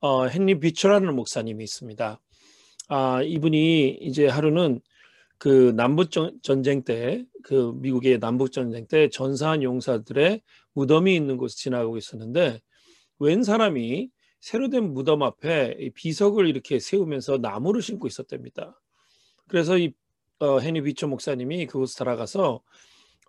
어, 헨리 비처라는 목사님이 있습니다. 아, 이분이 이제 하루는 그 남북 전쟁 때, 그 미국의 남북 전쟁 때 전사한 용사들의 무덤이 있는 곳을 지나가고 있었는데 웬 사람이 새로 된 무덤 앞에 비석을 이렇게 세우면서 나무를 심고 있었답니다. 그래서 이 어, 헤니 비처 목사님이 그곳에 들어가서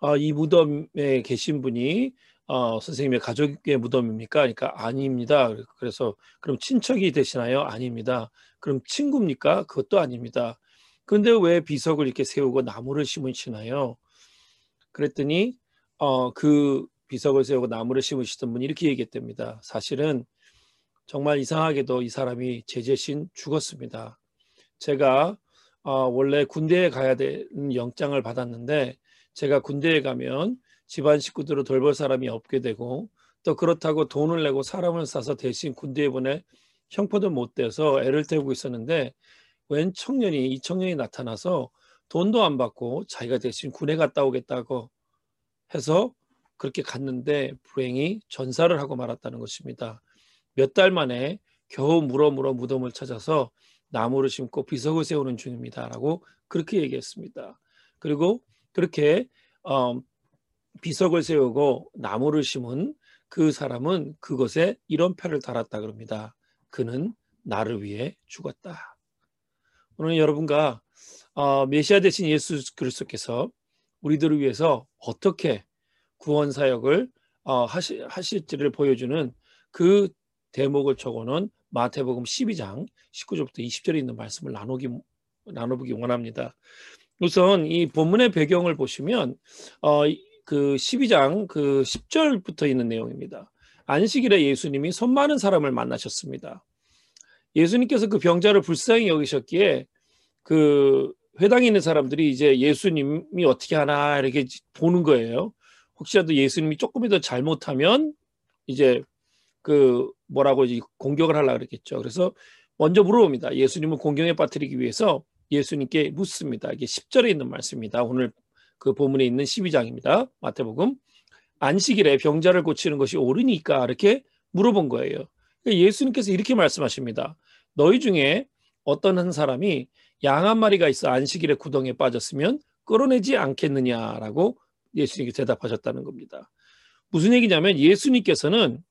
어, 이 무덤에 계신 분이 어, 선생님의 가족의 무덤입니까? 그러니까 아닙니다. 그래서 그럼 친척이 되시나요? 아닙니다. 그럼 친구입니까? 그것도 아닙니다. 그런데 왜 비석을 이렇게 세우고 나무를 심으시나요? 그랬더니 어, 그 비석을 세우고 나무를 심으시던 분이 이렇게 얘기했답니다. 사실은 정말 이상하게도 이 사람이 제재신 죽었습니다. 제가 어, 원래 군대에 가야 되는 영장을 받았는데 제가 군대에 가면 집안 식구들을 돌볼 사람이 없게 되고 또 그렇다고 돈을 내고 사람을 싸서 대신 군대에 보내 형포도 못 돼서 애를 태우고 있었는데 웬 청년이 이 청년이 나타나서 돈도 안 받고 자기가 대신 군에 갔다 오겠다고 해서 그렇게 갔는데 불행히 전사를 하고 말았다는 것입니다. 몇 달 만에 겨우 물어 물어 무덤을 찾아서 나무를 심고 비석을 세우는 중입니다라고 그렇게 얘기했습니다. 그리고 그렇게 어, 비석을 세우고 나무를 심은 그 사람은 그것에 이런 표를 달았다 그럽니다. 그는 나를 위해 죽었다. 오늘 여러분과 어, 메시아 대신 예수 그리스도께서 우리들을 위해서 어떻게 구원 사역을 어, 하시, 하실지를 보여주는 그 대목을 적어놓은 마태복음 12장 19절부터 20절에 있는 말씀을 나누기 나눠보기 원합니다. 우선 이 본문의 배경을 보시면 어, 그 12장 그 10절부터 있는 내용입니다. 안식일에 예수님이 손 많은 사람을 만나셨습니다. 예수님께서 그 병자를 불쌍히 여기셨기에 그 회당에 있는 사람들이 이제 예수님이 어떻게 하나 이렇게 보는 거예요. 혹시라도 예수님이 조금이더 잘못하면 이제 그 뭐라고 이제 공격을 하려 그랬겠죠. 그래서 먼저 물어봅니다. 예수님을 공경에 빠뜨리기 위해서 예수님께 묻습니다. 이게 10절에 있는 말씀입니다. 오늘 그 본문에 있는 12장입니다. 마태복음. 안식일에 병자를 고치는 것이 옳으니까 이렇게 물어본 거예요. 그러니까 예수님께서 이렇게 말씀하십니다. 너희 중에 어떤 한 사람이 양 한 마리가 있어 안식일에 구덩이에 빠졌으면 끌어내지 않겠느냐라고 예수님께 대답하셨다는 겁니다. 무슨 얘기냐면 예수님께서는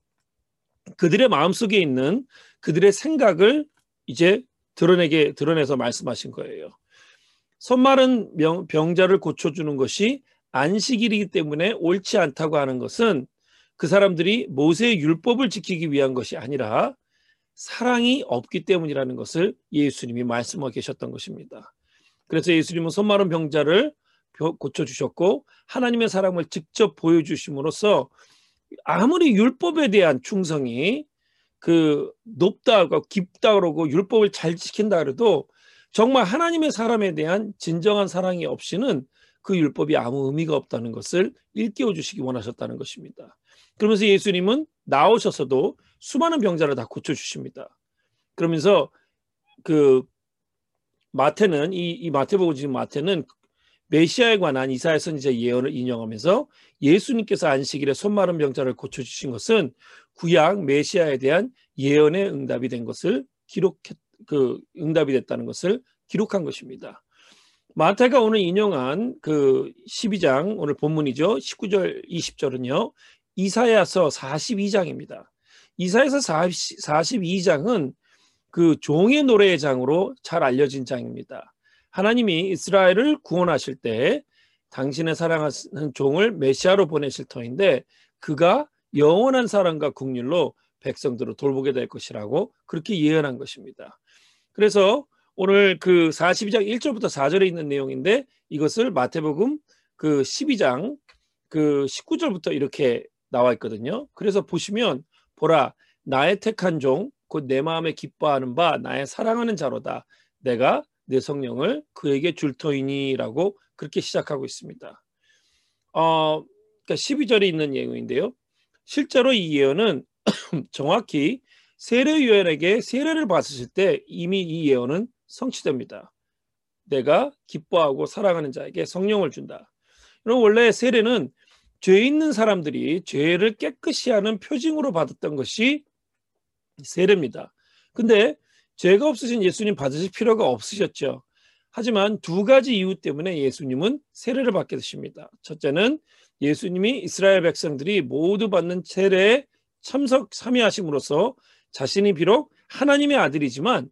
그들의 마음속에 있는 그들의 생각을 이제 드러내게 드러내서 말씀하신 거예요. 손마른 병자를 고쳐주는 것이 안식일이기 때문에 옳지 않다고 하는 것은 그 사람들이 모세의 율법을 지키기 위한 것이 아니라 사랑이 없기 때문이라는 것을 예수님이 말씀하고 계셨던 것입니다. 그래서 예수님은 손마른 병자를 고쳐주셨고 하나님의 사랑을 직접 보여주심으로써 아무리 율법에 대한 충성이 그 높다 고 깊다 그러고 율법을 잘 지킨다 그래도 정말 하나님의 사람에 대한 진정한 사랑이 없이는 그 율법이 아무 의미가 없다는 것을 일깨워 주시기 원하셨다는 것입니다. 그러면서 예수님은 나오셔서도 수많은 병자를 다 고쳐 주십니다. 그러면서 그 마태는 이, 이 마태복음 지금 마태는 메시아에 관한 이사야 선지자 예언을 인용하면서 예수님께서 안식일에 손 마른 병자를 고쳐 주신 것은 구약 메시아에 대한 예언의 응답이 된 것을 기록했 그 응답이 됐다는 것을 기록한 것입니다. 마태가 오늘 인용한 그 12장 오늘 본문이죠. 19절 20절은요. 이사야서 42장입니다. 이사야서 40, 42장은 그 종의 노래의 장으로 잘 알려진 장입니다. 하나님이 이스라엘을 구원하실 때 당신의 사랑하는 종을 메시아로 보내실 터인데 그가 영원한 사랑과 국률로 백성들을 돌보게 될 것이라고 그렇게 예언한 것입니다. 그래서 오늘 그 42장 1절부터 4절에 있는 내용인데 이것을 마태복음 그 12장 그 19절부터 이렇게 나와 있거든요. 그래서 보시면 보라 나의 택한 종 곧 내 마음에 기뻐하는 바 나의 사랑하는 자로다. 내가 내 성령을 그에게 줄 터이니라고 그렇게 시작하고 있습니다. 어, 그러니까 12절에 있는 예언인데요. 실제로 이 예언은 정확히 세례 요한에게 세례를 받으실 때 이미 이 예언은 성취됩니다. 내가 기뻐하고 사랑하는 자에게 성령을 준다. 그럼 원래 세례는 죄 있는 사람들이 죄를 깨끗이 하는 표징으로 받았던 것이 세례입니다. 근데 죄가 없으신 예수님 받으실 필요가 없으셨죠. 하지만 두 가지 이유 때문에 예수님은 세례를 받게 되십니다. 첫째는 예수님이 이스라엘 백성들이 모두 받는 세례에 참석 참여하심으로써 자신이 비록 하나님의 아들이지만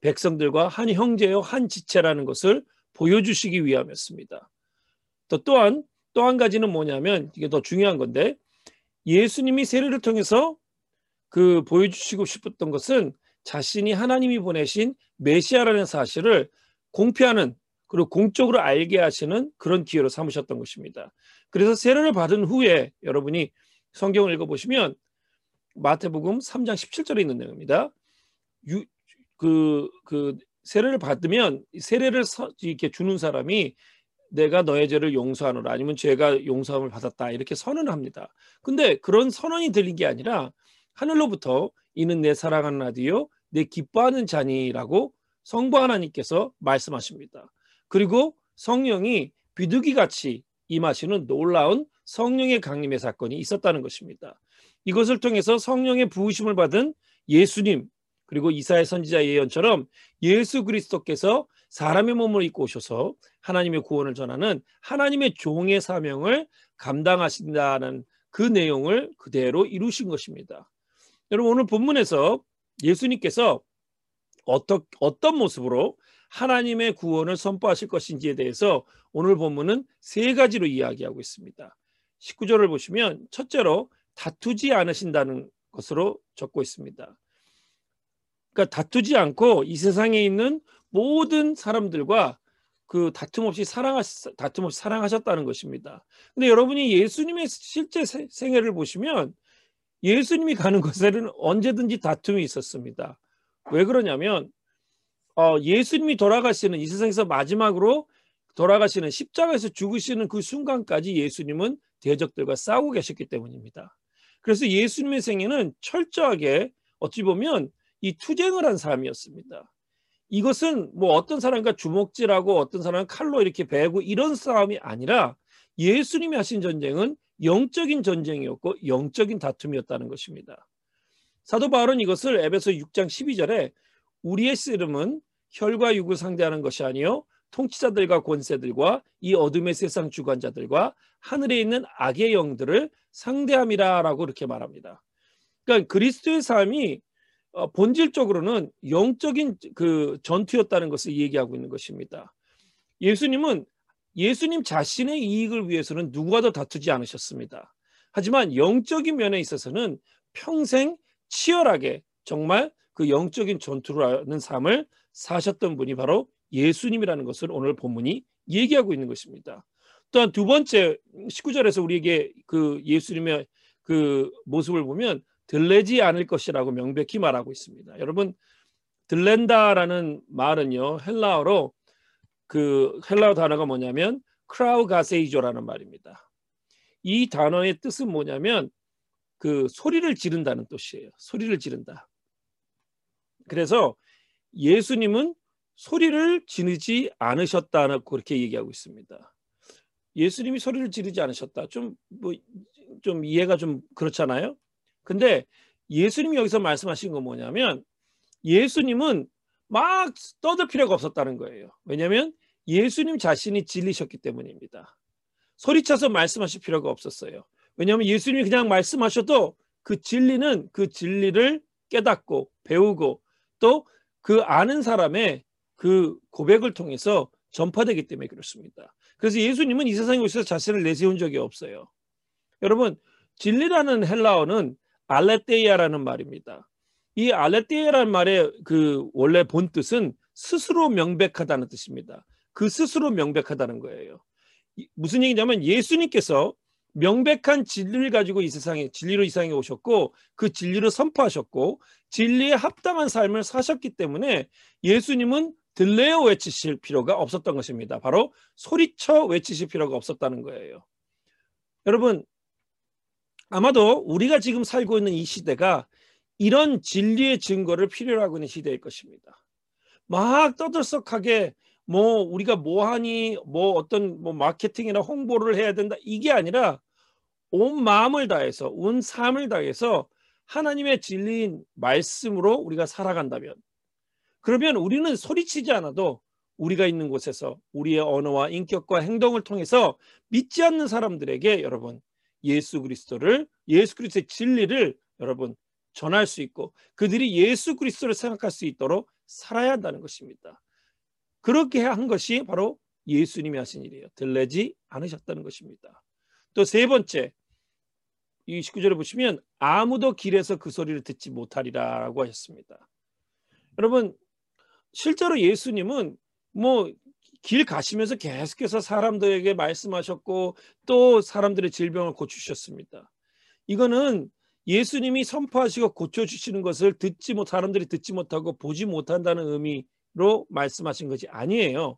백성들과 한 형제요 한 지체라는 것을 보여주시기 위함이었습니다. 또 또한 또 한 가지는 뭐냐면 이게 더 중요한 건데 예수님이 세례를 통해서 그 보여주시고 싶었던 것은 자신이 하나님이 보내신 메시아라는 사실을 공표하는 그리고 공적으로 알게 하시는 그런 기회로 삼으셨던 것입니다. 그래서 세례를 받은 후에 여러분이 성경을 읽어보시면 마태복음 3장 17절에 있는 내용입니다. 유, 그, 그 세례를 받으면 세례를 서, 이렇게 주는 사람이 내가 너의 죄를 용서하노라 아니면 죄가 용서함을 받았다 이렇게 선언을 합니다. 근데 그런 선언이 들린 게 아니라 하늘로부터 이는 내 사랑하는 아들이요 내 기뻐하는 자니라고 성부 하나님께서 말씀하십니다. 그리고 성령이 비둘기 같이 임하시는 놀라운 성령의 강림의 사건이 있었다는 것입니다. 이것을 통해서 성령의 부으심을 받은 예수님 그리고 이사의 선지자 예언처럼 예수 그리스도께서 사람의 몸을 입고 오셔서 하나님의 구원을 전하는 하나님의 종의 사명을 감당하신다는 그 내용을 그대로 이루신 것입니다. 여러분 오늘 본문에서 예수님께서 어떠, 어떤 모습으로 하나님의 구원을 선포하실 것인지에 대해서 오늘 본문은 세 가지로 이야기하고 있습니다. 19절을 보시면 첫째로 다투지 않으신다는 것으로 적고 있습니다. 그러니까 다투지 않고 이 세상에 있는 모든 사람들과 그 다툼 없이 사랑하 다툼 없이 사랑하셨다는 것입니다. 근데 여러분이 예수님의 실제 생애를 보시면 예수님이 가는 곳에는 언제든지 다툼이 있었습니다. 왜 그러냐면 어, 예수님이 돌아가시는 이 세상에서 마지막으로 돌아가시는 십자가에서 죽으시는 그 순간까지 예수님은 대적들과 싸우고 계셨기 때문입니다. 그래서 예수님의 생애는 철저하게 어찌 보면 이 투쟁을 한 사람이었습니다. 이것은 뭐 어떤 사람과 주먹질하고 어떤 사람은 칼로 이렇게 베고 이런 싸움이 아니라 예수님이 하신 전쟁은 영적인 전쟁이었고 영적인 다툼이었다는 것입니다. 사도 바울은 이것을 에베소 6장 12절에 우리의 씨름은 혈과 육을 상대하는 것이 아니요 통치자들과 권세들과 이 어둠의 세상 주관자들과 하늘에 있는 악의 영들을 상대함이라라고 이렇게 말합니다. 그러니까 그리스도의 삶이 어, 본질적으로는 영적인 그 전투였다는 것을 얘기하고 있는 것입니다. 예수님은 예수님 자신의 이익을 위해서는 누구와도 다투지 않으셨습니다. 하지만 영적인 면에 있어서는 평생 치열하게 정말 그 영적인 전투를 하는 삶을 사셨던 분이 바로 예수님이라는 것을 오늘 본문이 얘기하고 있는 것입니다. 또한 두 번째 19절에서 우리에게 그 예수님의 그 모습을 보면 들레지 않을 것이라고 명백히 말하고 있습니다. 여러분 들렌다라는 말은요 헬라어로 그 헬라어 단어가 뭐냐면 크라우가세이조라는 말입니다. 이 단어의 뜻은 뭐냐면 그 소리를 지른다는 뜻이에요. 소리를 지른다. 그래서 예수님은 소리를 지르지 않으셨다고 그렇게 얘기하고 있습니다. 예수님이 소리를 지르지 않으셨다. 좀 뭐좀 뭐, 이해가 좀 그렇잖아요. 근데 예수님이 여기서 말씀하신 건 뭐냐면 예수님은 막 떠들 필요가 없었다는 거예요. 왜냐하면 예수님 자신이 진리셨기 때문입니다. 소리쳐서 말씀하실 필요가 없었어요. 왜냐하면 예수님이 그냥 말씀하셔도 그 진리는 그 진리를 깨닫고 배우고 또 그 아는 사람의 그 고백을 통해서 전파되기 때문에 그렇습니다. 그래서 예수님은 이 세상에 오셔서 자신을 내세운 적이 없어요. 여러분 진리라는 헬라어는 알레테이아라는 말입니다. 이 알레테이아라는 말의 그 원래 본 뜻은 스스로 명백하다는 뜻입니다. 그 스스로 명백하다는 거예요. 무슨 얘기냐면 예수님께서 명백한 진리를 가지고 이 세상에 진리로 이 세상에 오셨고 그 진리를 선포하셨고 진리에 합당한 삶을 사셨기 때문에 예수님은 들레어 외치실 필요가 없었던 것입니다. 바로 소리쳐 외치실 필요가 없었다는 거예요. 여러분 아마도 우리가 지금 살고 있는 이 시대가 이런 진리의 증거를 필요로 하고 있는 시대일 것입니다. 막 떠들썩하게 뭐 우리가 뭐 하니 뭐 어떤 뭐 마케팅이나 홍보를 해야 된다 이게 아니라 온 마음을 다해서 온 삶을 다해서 하나님의 진리인 말씀으로 우리가 살아간다면 그러면 우리는 소리치지 않아도 우리가 있는 곳에서 우리의 언어와 인격과 행동을 통해서 믿지 않는 사람들에게 여러분 예수 그리스도를 예수 그리스도의 진리를 여러분 전할 수 있고 그들이 예수 그리스도를 생각할 수 있도록 살아야 한다는 것입니다. 그렇게 한 것이 바로 예수님이 하신 일이에요. 들레지 않으셨다는 것입니다. 또 세 번째 이 19절에 보시면 아무도 길에서 그 소리를 듣지 못하리라고 하셨습니다. 여러분 실제로 예수님은 뭐 길 가시면서 계속해서 사람들에게 말씀하셨고 또 사람들의 질병을 고치셨습니다. 이거는 예수님이 선포하시고 고쳐주시는 것을 듣지 못 사람들이 듣지 못하고 보지 못한다는 의미로 말씀하신 것이 아니에요.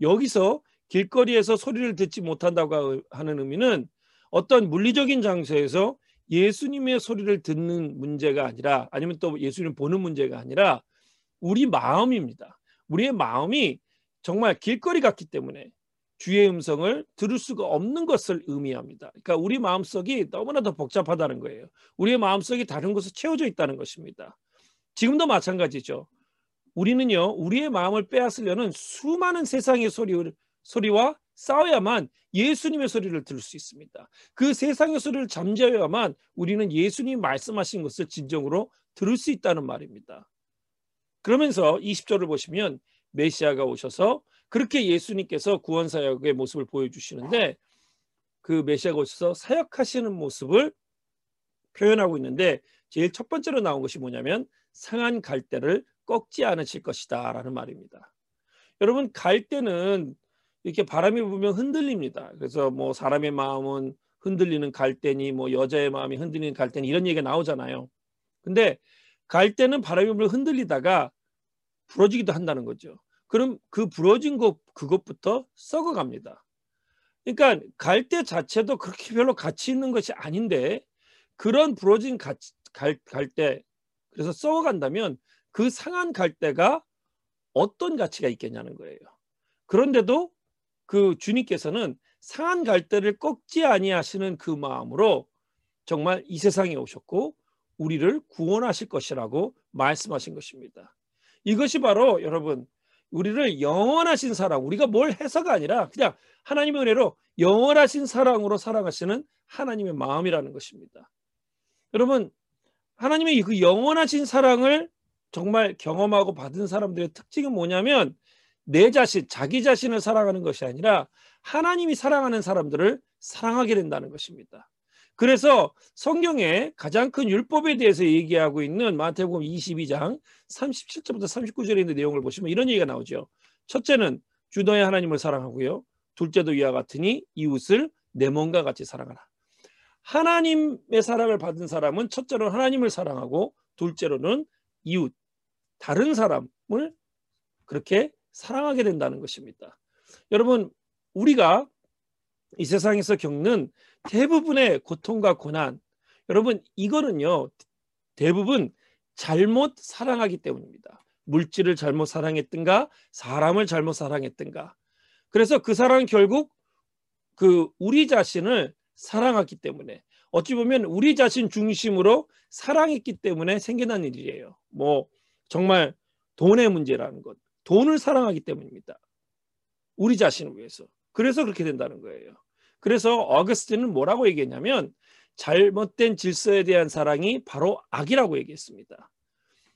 여기서 길거리에서 소리를 듣지 못한다고 하는 의미는 어떤 물리적인 장소에서 예수님의 소리를 듣는 문제가 아니라 아니면 또 예수님 보는 문제가 아니라 우리 마음입니다. 우리의 마음이 정말 길거리 같기 때문에 주의 음성을 들을 수가 없는 것을 의미합니다. 그러니까 우리 마음속이 너무나도 복잡하다는 거예요. 우리의 마음속이 다른 곳에 채워져 있다는 것입니다. 지금도 마찬가지죠. 우리는요, 우리의 마음을 빼앗으려는 수많은 세상의 소리, 소리와 싸워야만 예수님의 소리를 들을 수 있습니다. 그 세상의 소리를 잠재워야만 우리는 예수님이 말씀하신 것을 진정으로 들을 수 있다는 말입니다. 그러면서 20절을 보시면 메시아가 오셔서 그렇게 예수님께서 구원 사역의 모습을 보여주시는데 그 메시아가 오셔서 사역하시는 모습을 표현하고 있는데 제일 첫 번째로 나온 것이 뭐냐면 상한 갈대를 꺾지 않으실 것이다 라는 말입니다. 여러분 갈대는 이렇게 바람이 불면 흔들립니다. 그래서 뭐 사람의 마음은 흔들리는 갈대니 뭐 여자의 마음이 흔들리는 갈대니 이런 얘기가 나오잖아요. 근데 갈대는 바람이 불면 흔들리다가 부러지기도 한다는 거죠. 그럼 그 부러진 것 그것부터 썩어갑니다. 그러니까 갈대 자체도 그렇게 별로 가치 있는 것이 아닌데 그런 부러진 갈, 갈대 그래서 썩어간다면 그 상한 갈대가 어떤 가치가 있겠냐는 거예요. 그런데도 그 주님께서는 상한 갈대를 꺾지 아니하시는 그 마음으로 정말 이 세상에 오셨고 우리를 구원하실 것이라고 말씀하신 것입니다. 이것이 바로 여러분 우리를 영원하신 사랑, 우리가 뭘 해서가 아니라 그냥 하나님의 은혜로 영원하신 사랑으로 사랑하시는 하나님의 마음이라는 것입니다. 여러분, 하나님의 그 영원하신 사랑을 정말 경험하고 받은 사람들의 특징은 뭐냐면 내 자신, 자기 자신을 사랑하는 것이 아니라 하나님이 사랑하는 사람들을 사랑하게 된다는 것입니다. 그래서 성경에 가장 큰 율법에 대해서 얘기하고 있는 마태복음 22장 37절부터 39절에 있는 내용을 보시면 이런 얘기가 나오죠. 첫째는 주 너의 하나님을 사랑하고요. 둘째도 이와 같으니 이웃을 내 몸과 같이 사랑하라. 하나님의 사랑을 받은 사람은 첫째로 하나님을 사랑하고 둘째로는 이웃 다른 사람을 그렇게 사랑하게 된다는 것입니다. 여러분 우리가 이 세상에서 겪는 대부분의 고통과 고난 여러분 이거는요 대부분 잘못 사랑하기 때문입니다. 물질을 잘못 사랑했든가 사람을 잘못 사랑했든가 그래서 그 사랑은 결국 그 우리 자신을 사랑하기 때문에 어찌 보면 우리 자신 중심으로 사랑했기 때문에 생겨난 일이에요. 뭐 정말 돈의 문제라는 것, 돈을 사랑하기 때문입니다. 우리 자신을 위해서. 그래서 그렇게 된다는 거예요. 그래서 어거스틴은 뭐라고 얘기했냐면 잘못된 질서에 대한 사랑이 바로 악이라고 얘기했습니다.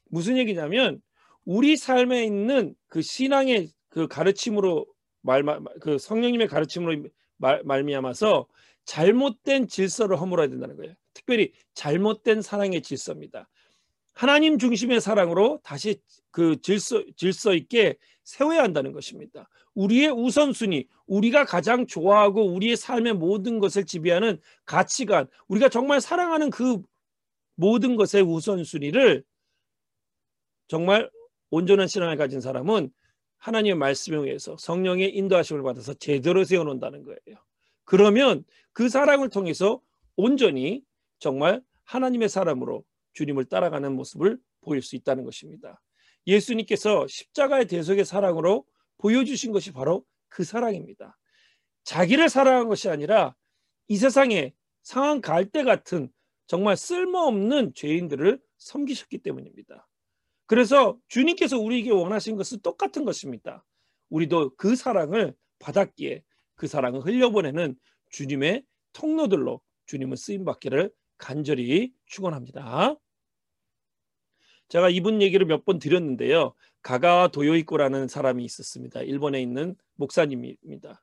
무슨 얘기냐면 우리 삶에 있는 그 신앙의 그 가르침으로 말 그 성령님의 가르침으로 말, 말미암아서 잘못된 질서를 허물어야 된다는 거예요. 특별히 잘못된 사랑의 질서입니다. 하나님 중심의 사랑으로 다시 그 질서 질서 있게 세워야 한다는 것입니다. 우리의 우선순위, 우리가 가장 좋아하고 우리의 삶의 모든 것을 지배하는 가치관, 우리가 정말 사랑하는 그 모든 것의 우선순위를 정말 온전한 신앙을 가진 사람은 하나님의 말씀에 의해서 성령의 인도하심을 받아서 제대로 세워놓는다는 거예요. 그러면 그 사랑을 통해서 온전히 정말 하나님의 사람으로 주님을 따라가는 모습을 보일 수 있다는 것입니다. 예수님께서 십자가의 대속의 사랑으로 보여주신 것이 바로 그 사랑입니다. 자기를 사랑한 것이 아니라 이 세상에 상한 갈대 같은 정말 쓸모없는 죄인들을 섬기셨기 때문입니다. 그래서 주님께서 우리에게 원하신 것은 똑같은 것입니다. 우리도 그 사랑을 받았기에 그 사랑을 흘려보내는 주님의 통로들로 주님을 쓰임 받기를 간절히 축원합니다. 제가 이분 얘기를 몇 번 드렸는데요. 가가 도요이코라는 사람이 있었습니다. 일본에 있는 목사님입니다.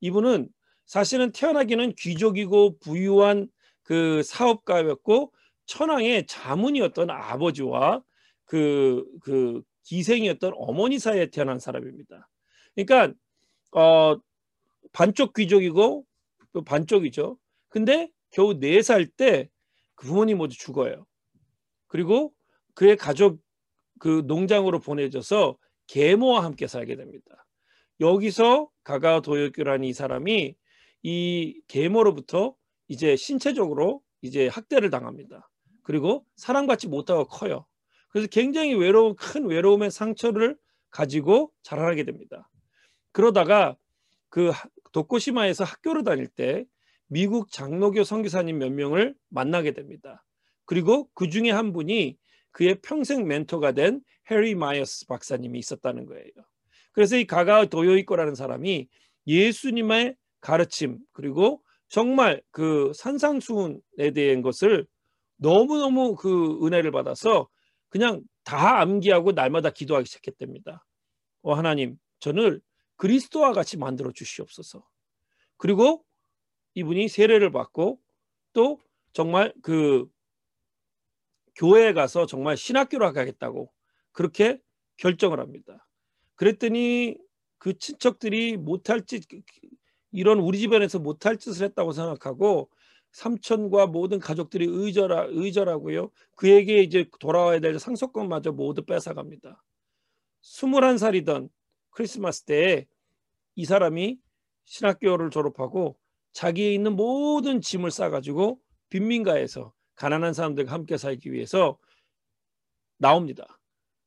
이분은 사실은 태어나기는 귀족이고 부유한 그 사업가였고 천황의 자문이었던 아버지와 그, 그 기생이었던 어머니 사이에 태어난 사람입니다. 그러니까 어 반쪽 귀족이고 또 반쪽이죠. 근데 겨우 네 살 때 그 부모님 모두 죽어요. 그리고 그의 가족 그 농장으로 보내져서 계모와 함께 살게 됩니다. 여기서 가가 도요교라는 이 사람이 이 계모로부터 이제 신체적으로 이제 학대를 당합니다. 그리고 사랑받지 못하고 커요. 그래서 굉장히 외로운 큰 외로움의 상처를 가지고 자라나게 됩니다. 그러다가 그 도코시마에서 학교를 다닐 때 미국 장로교 선교사님 몇 명을 만나게 됩니다. 그리고 그 중에 한 분이 그의 평생 멘토가 된 해리 마이어스 박사님이 있었다는 거예요. 그래서 이 가가 도요이코라는 사람이 예수님의 가르침 그리고 정말 그 산상수훈에 대한 것을 너무너무 그 은혜를 받아서 그냥 다 암기하고 날마다 기도하기 시작했답니다. 어 하나님, 저는 그리스도와 같이 만들어 주시옵소서. 그리고 이분이 세례를 받고 또 정말 그 교회에 가서 정말 신학교로 가겠다고 그렇게 결정을 합니다. 그랬더니 그 친척들이 못할 짓 이런 우리 집안에서 못할 짓을 했다고 생각하고 삼촌과 모든 가족들이 의절하, 의절하고요. 그에게 이제 돌아와야 될 상속권마저 모두 뺏어갑니다. 21살이던 크리스마스 때에 이 사람이 신학교를 졸업하고 자기에 있는 모든 짐을 싸가지고 빈민가에서 가난한 사람들과 함께 살기 위해서 나옵니다.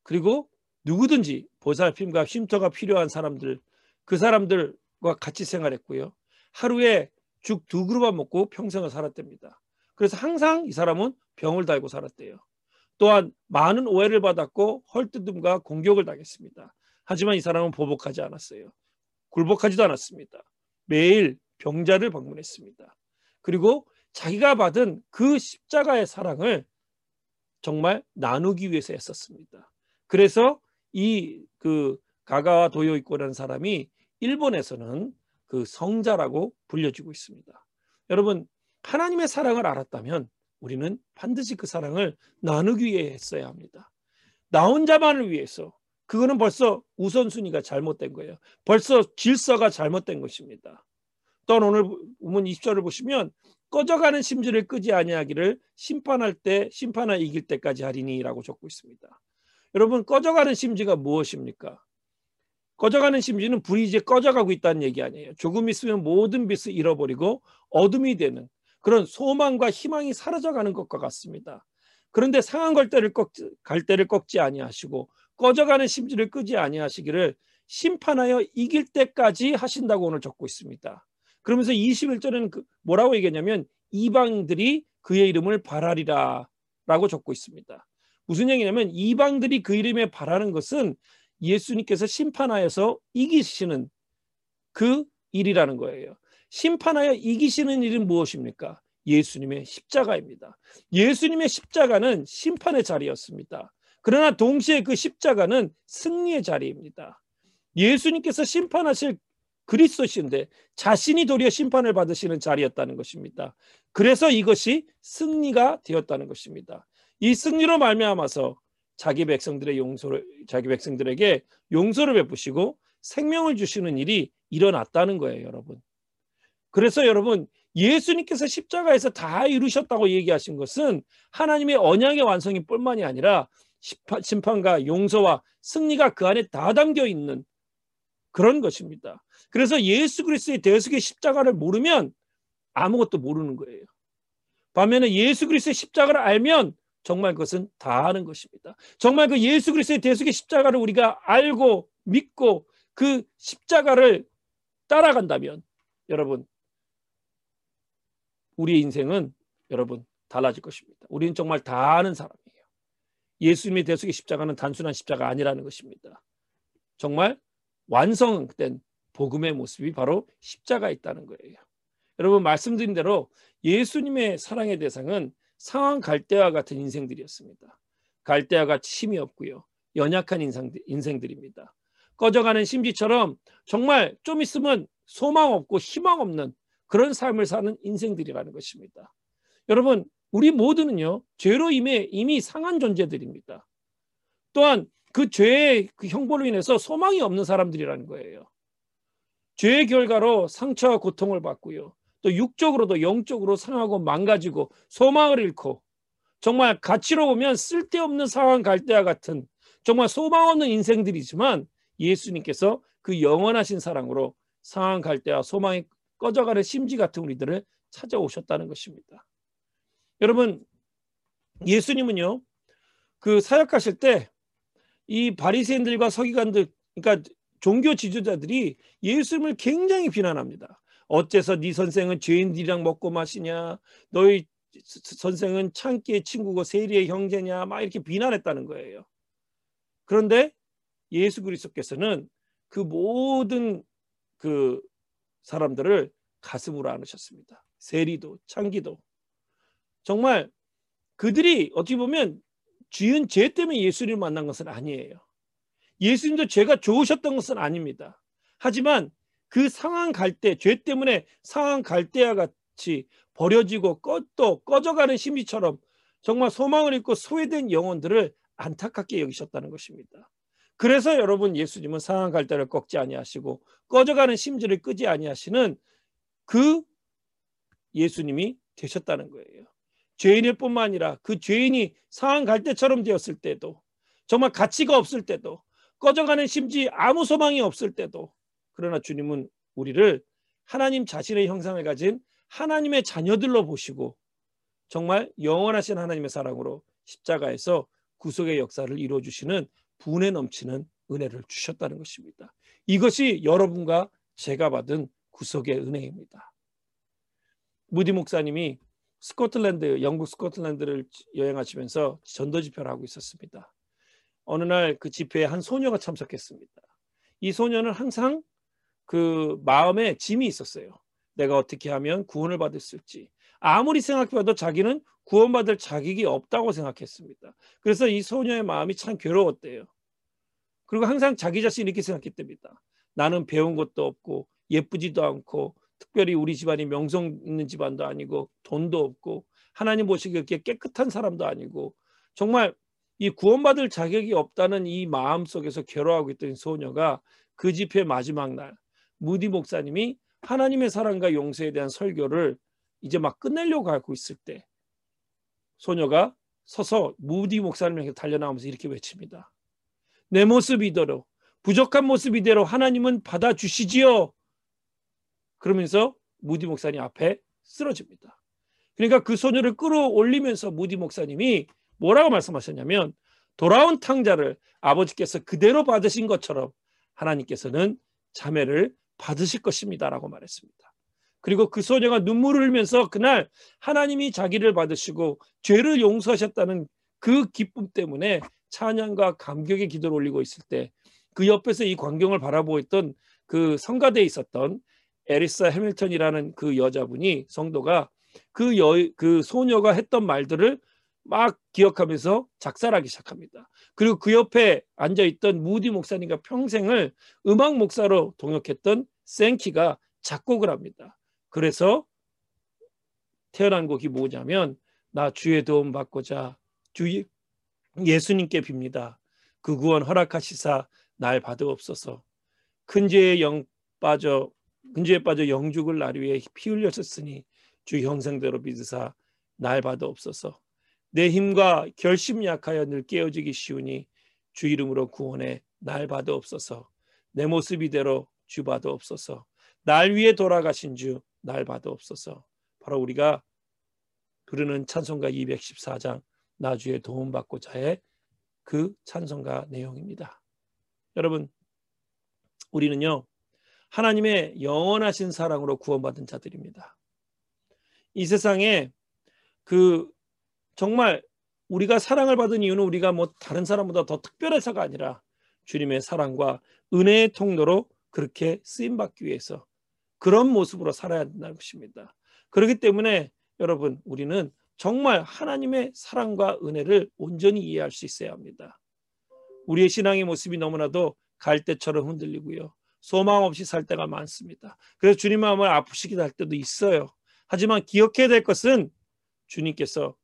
그리고 누구든지 보살핌과 쉼터가 필요한 사람들 그 사람들과 같이 생활했고요. 하루에 죽 두 그릇만 먹고 평생을 살았답니다. 그래서 항상 이 사람은 병을 달고 살았대요. 또한 많은 오해를 받았고 헐뜯음과 공격을 당했습니다. 하지만 이 사람은 보복하지 않았어요. 굴복하지도 않았습니다. 매일 병자를 방문했습니다. 그리고 자기가 받은 그 십자가의 사랑을 정말 나누기 위해서 했었습니다. 그래서 이 그 가가와 도요이코라는 사람이 일본에서는 그 성자라고 불려지고 있습니다. 여러분 하나님의 사랑을 알았다면 우리는 반드시 그 사랑을 나누기 위해 했어야 합니다. 나 혼자만을 위해서 그거는 벌써 우선순위가 잘못된 거예요. 벌써 질서가 잘못된 것입니다. 또 오늘 우문 20절을 보시면 꺼져가는 심지를 끄지 아니하기를 심판할 때 심판하 이길 때까지 하리니라고 적고 있습니다. 여러분 꺼져가는 심지가 무엇입니까? 꺼져가는 심지는 불이 이제 꺼져가고 있다는 얘기 아니에요. 조금 있으면 모든 빛을 잃어버리고 어둠이 되는 그런 소망과 희망이 사라져가는 것과 같습니다. 그런데 상한 갈대를 꺾 갈대를 꺾지 아니하시고 꺼져가는 심지를 끄지 아니하시기를 심판하여 이길 때까지 하신다고 오늘 적고 있습니다. 그러면서 21절에는 그 뭐라고 얘기했냐면 이방들이 그의 이름을 바라리라 라고 적고 있습니다. 무슨 얘기냐면 이방들이 그 이름에 바라는 것은 예수님께서 심판하여서 이기시는 그 일이라는 거예요. 심판하여 이기시는 일은 무엇입니까? 예수님의 십자가입니다. 예수님의 십자가는 심판의 자리였습니다. 그러나 동시에 그 십자가는 승리의 자리입니다. 예수님께서 심판하실 그리스도신데 자신이 도리어 심판을 받으시는 자리였다는 것입니다. 그래서 이것이 승리가 되었다는 것입니다. 이 승리로 말미암아서 자기 백성들의 용서를 자기 백성들에게 용서를 베푸시고 생명을 주시는 일이 일어났다는 거예요, 여러분. 그래서 여러분 예수님께서 십자가에서 다 이루셨다고 얘기하신 것은 하나님의 언약의 완성이 뿐만이 아니라 심판과 용서와 승리가 그 안에 다 담겨 있는 그런 것입니다. 그래서 예수 그리스도의 대속의 십자가를 모르면 아무것도 모르는 거예요. 반면에 예수 그리스도의 십자가를 알면 정말 그것은 다 아는 것입니다. 정말 그 예수 그리스도의 대속의 십자가를 우리가 알고 믿고 그 십자가를 따라간다면 여러분 우리의 인생은 여러분 달라질 것입니다. 우리는 정말 다 아는 사람이에요. 예수님의 대속의 십자가는 단순한 십자가 아니라는 것입니다. 정말 완성된 복음의 모습이 바로 십자가 있다는 거예요. 여러분 말씀드린 대로 예수님의 사랑의 대상은 상황 갈대와 같은 인생들이었습니다. 갈대와 같이 힘이 없고요. 연약한 인생들, 입니다 꺼져가는 심지처럼 정말 좀 있으면 소망 없고 희망 없는 그런 삶을 사는 인생들이라는 것입니다. 여러분 우리 모두는요 죄로 이미, 이미 상한 존재들입니다. 또한 그 죄의 그 형벌로 인해서 소망이 없는 사람들이라는 거예요. 죄의 결과로 상처와 고통을 받고요. 또 육적으로도 영적으로 상하고 망가지고 소망을 잃고 정말 가치로 보면 쓸데없는 상황 갈 때와 같은 정말 소망 없는 인생들이지만 예수님께서 그 영원하신 사랑으로 상황 갈 때와 소망이 꺼져가는 심지 같은 우리들을 찾아오셨다는 것입니다. 여러분 예수님은요 그 사역하실 때 이 바리새인들과 서기관들 그러니까 종교 지도자들이 예수님을 굉장히 비난합니다. 어째서 네 선생은 죄인들이랑 먹고 마시냐? 너희 선생은 창기의 친구고 세리의 형제냐? 막 이렇게 비난했다는 거예요. 그런데 예수 그리스도께서는 그 모든 그 사람들을 가슴으로 안으셨습니다. 세리도 창기도 정말 그들이 어떻게 보면 지은 죄 때문에 예수님을 만난 것은 아니에요. 예수님도 죄가 좋으셨던 것은 아닙니다. 하지만 그 상황 갈 때, 죄 때문에 상황 갈 때와 같이 버려지고 꺼또 꺼져가는 심리처럼 정말 소망을 잃고 소외된 영혼들을 안타깝게 여기셨다는 것입니다. 그래서 여러분 예수님은 상황 갈 때를 꺾지 아니하시고 꺼져가는 심지를 끄지 아니하시는 그 예수님이 되셨다는 거예요. 죄인일 뿐만 아니라 그 죄인이 상황 갈 때처럼 되었을 때도 정말 가치가 없을 때도 꺼져가는 심지 아무 소망이 없을 때도 그러나 주님은 우리를 하나님 자신의 형상을 가진 하나님의 자녀들로 보시고 정말 영원하신 하나님의 사랑으로 십자가에서 구속의 역사를 이루어 주시는 분에 넘치는 은혜를 주셨다는 것입니다. 이것이 여러분과 제가 받은 구속의 은혜입니다. 무디 목사님이 스코틀랜드, 영국 스코틀랜드를 여행하시면서 전도 집회를 하고 있었습니다. 어느 날 그 집회에 한 소녀가 참석했습니다. 이 소녀는 항상 그 마음에 짐이 있었어요. 내가 어떻게 하면 구원을 받을 수 있지. 아무리 생각해봐도 자기는 구원받을 자격이 없다고 생각했습니다. 그래서 이 소녀의 마음이 참 괴로웠대요. 그리고 항상 자기 자신이 이렇게 생각했답니다. 나는 배운 것도 없고 예쁘지도 않고 특별히 우리 집안이 명성 있는 집안도 아니고 돈도 없고 하나님 보시기에 깨끗한 사람도 아니고 정말 이 구원받을 자격이 없다는 이 마음 속에서 괴로워하고 있던 소녀가 그 집회 마지막 날 무디 목사님이 하나님의 사랑과 용서에 대한 설교를 이제 막 끝내려고 하고 있을 때 소녀가 서서 무디 목사님에게 달려나오면서 이렇게 외칩니다. 내 모습 이대로 부족한 모습 이대로 하나님은 받아주시지요. 그러면서 무디 목사님 앞에 쓰러집니다. 그러니까 그 소녀를 끌어올리면서 무디 목사님이 뭐라고 말씀하셨냐면 돌아온 탕자를 아버지께서 그대로 받으신 것처럼 하나님께서는 자매를 받으실 것입니다라고 말했습니다. 그리고 그 소녀가 눈물을 흘면서 그날 하나님이 자기를 받으시고 죄를 용서하셨다는 그 기쁨 때문에 찬양과 감격의 기도를 올리고 있을 때 그 옆에서 이 광경을 바라보고 있던 그 성가대에 있었던 에리사 해밀턴이라는 그 여자분이 성도가 그, 여, 그 소녀가 했던 말들을 막 기억하면서 작살하기 시작합니다. 그리고 그 옆에 앉아있던 무디 목사님과 평생을 음악 목사로 동역했던 생키가 작곡을 합니다. 그래서 태어난 곡이 뭐냐면 나 주의 도움 받고자 주 예수님께 빕니다. 그 구원 허락하시사 날 받으옵소서. 큰 죄에 영 빠져 큰 죄에 빠져 영죽을 날 위해 피 흘렸었으니 주 형상대로 믿으사 날 받으옵소서. 내 힘과 결심 약하여 늘 깨어지기 쉬우니 주 이름으로 구원해 날 받아옵소서. 내 모습 이대로 주 받아옵소서. 날 위해 돌아가신 주 날 받아옵소서. 바로 우리가 부르는 찬송가 214장 나 주의 도움 받고자의 그 찬송가 내용입니다. 여러분 우리는요 하나님의 영원하신 사랑으로 구원받은 자들입니다. 이 세상에 그 정말 우리가 사랑을 받은 이유는 우리가 뭐 다른 사람보다 더 특별해서가 아니라 주님의 사랑과 은혜의 통로로 그렇게 쓰임 받기 위해서 그런 모습으로 살아야 된다는 것입니다. 그렇기 때문에 여러분 우리는 정말 하나님의 사랑과 은혜를 온전히 이해할 수 있어야 합니다. 우리의 신앙의 모습이 너무나도 갈대처럼 흔들리고요. 소망 없이 살 때가 많습니다. 그래서 주님 마음을 아프시기도 할 때도 있어요. 하지만 기억해야 될 것은 주님께서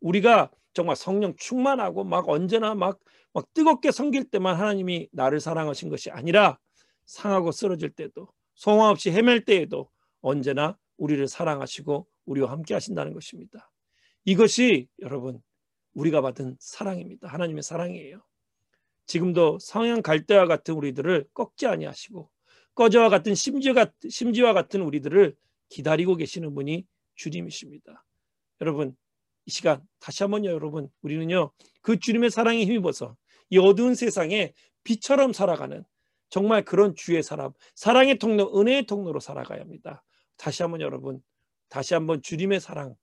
우리가 정말 성령 충만하고 막 언제나 막, 막 뜨겁게 섬길 때만 하나님이 나를 사랑하신 것이 아니라 상하고 쓰러질 때도 소망 없이 헤맬 때에도 언제나 우리를 사랑하시고 우리와 함께 하신다는 것입니다. 이것이 여러분 우리가 받은 사랑입니다. 하나님의 사랑이에요. 지금도 성향 갈대와 같은 우리들을 꺾지 아니하시고 꺼져와 같은 심지와 같은, 우리들을 기다리고 계시는 분이 주님이십니다. 여러분 이 시간 다시 한번요 여러분 우리는요 그 주님의 사랑에 힘입어서 이 어두운 세상에 빛처럼 살아가는 정말 그런 주의 사람 사랑의 통로 은혜의 통로로 살아가야 합니다. 다시 한번 여러분 다시 한번 주님의 사랑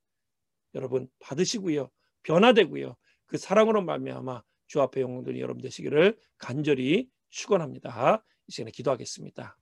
여러분 받으시고요 변화되고요 그 사랑으로 말미암아 주 앞에 영웅들이 여러분 되시기를 간절히 축원합니다. 이 시간에 기도하겠습니다.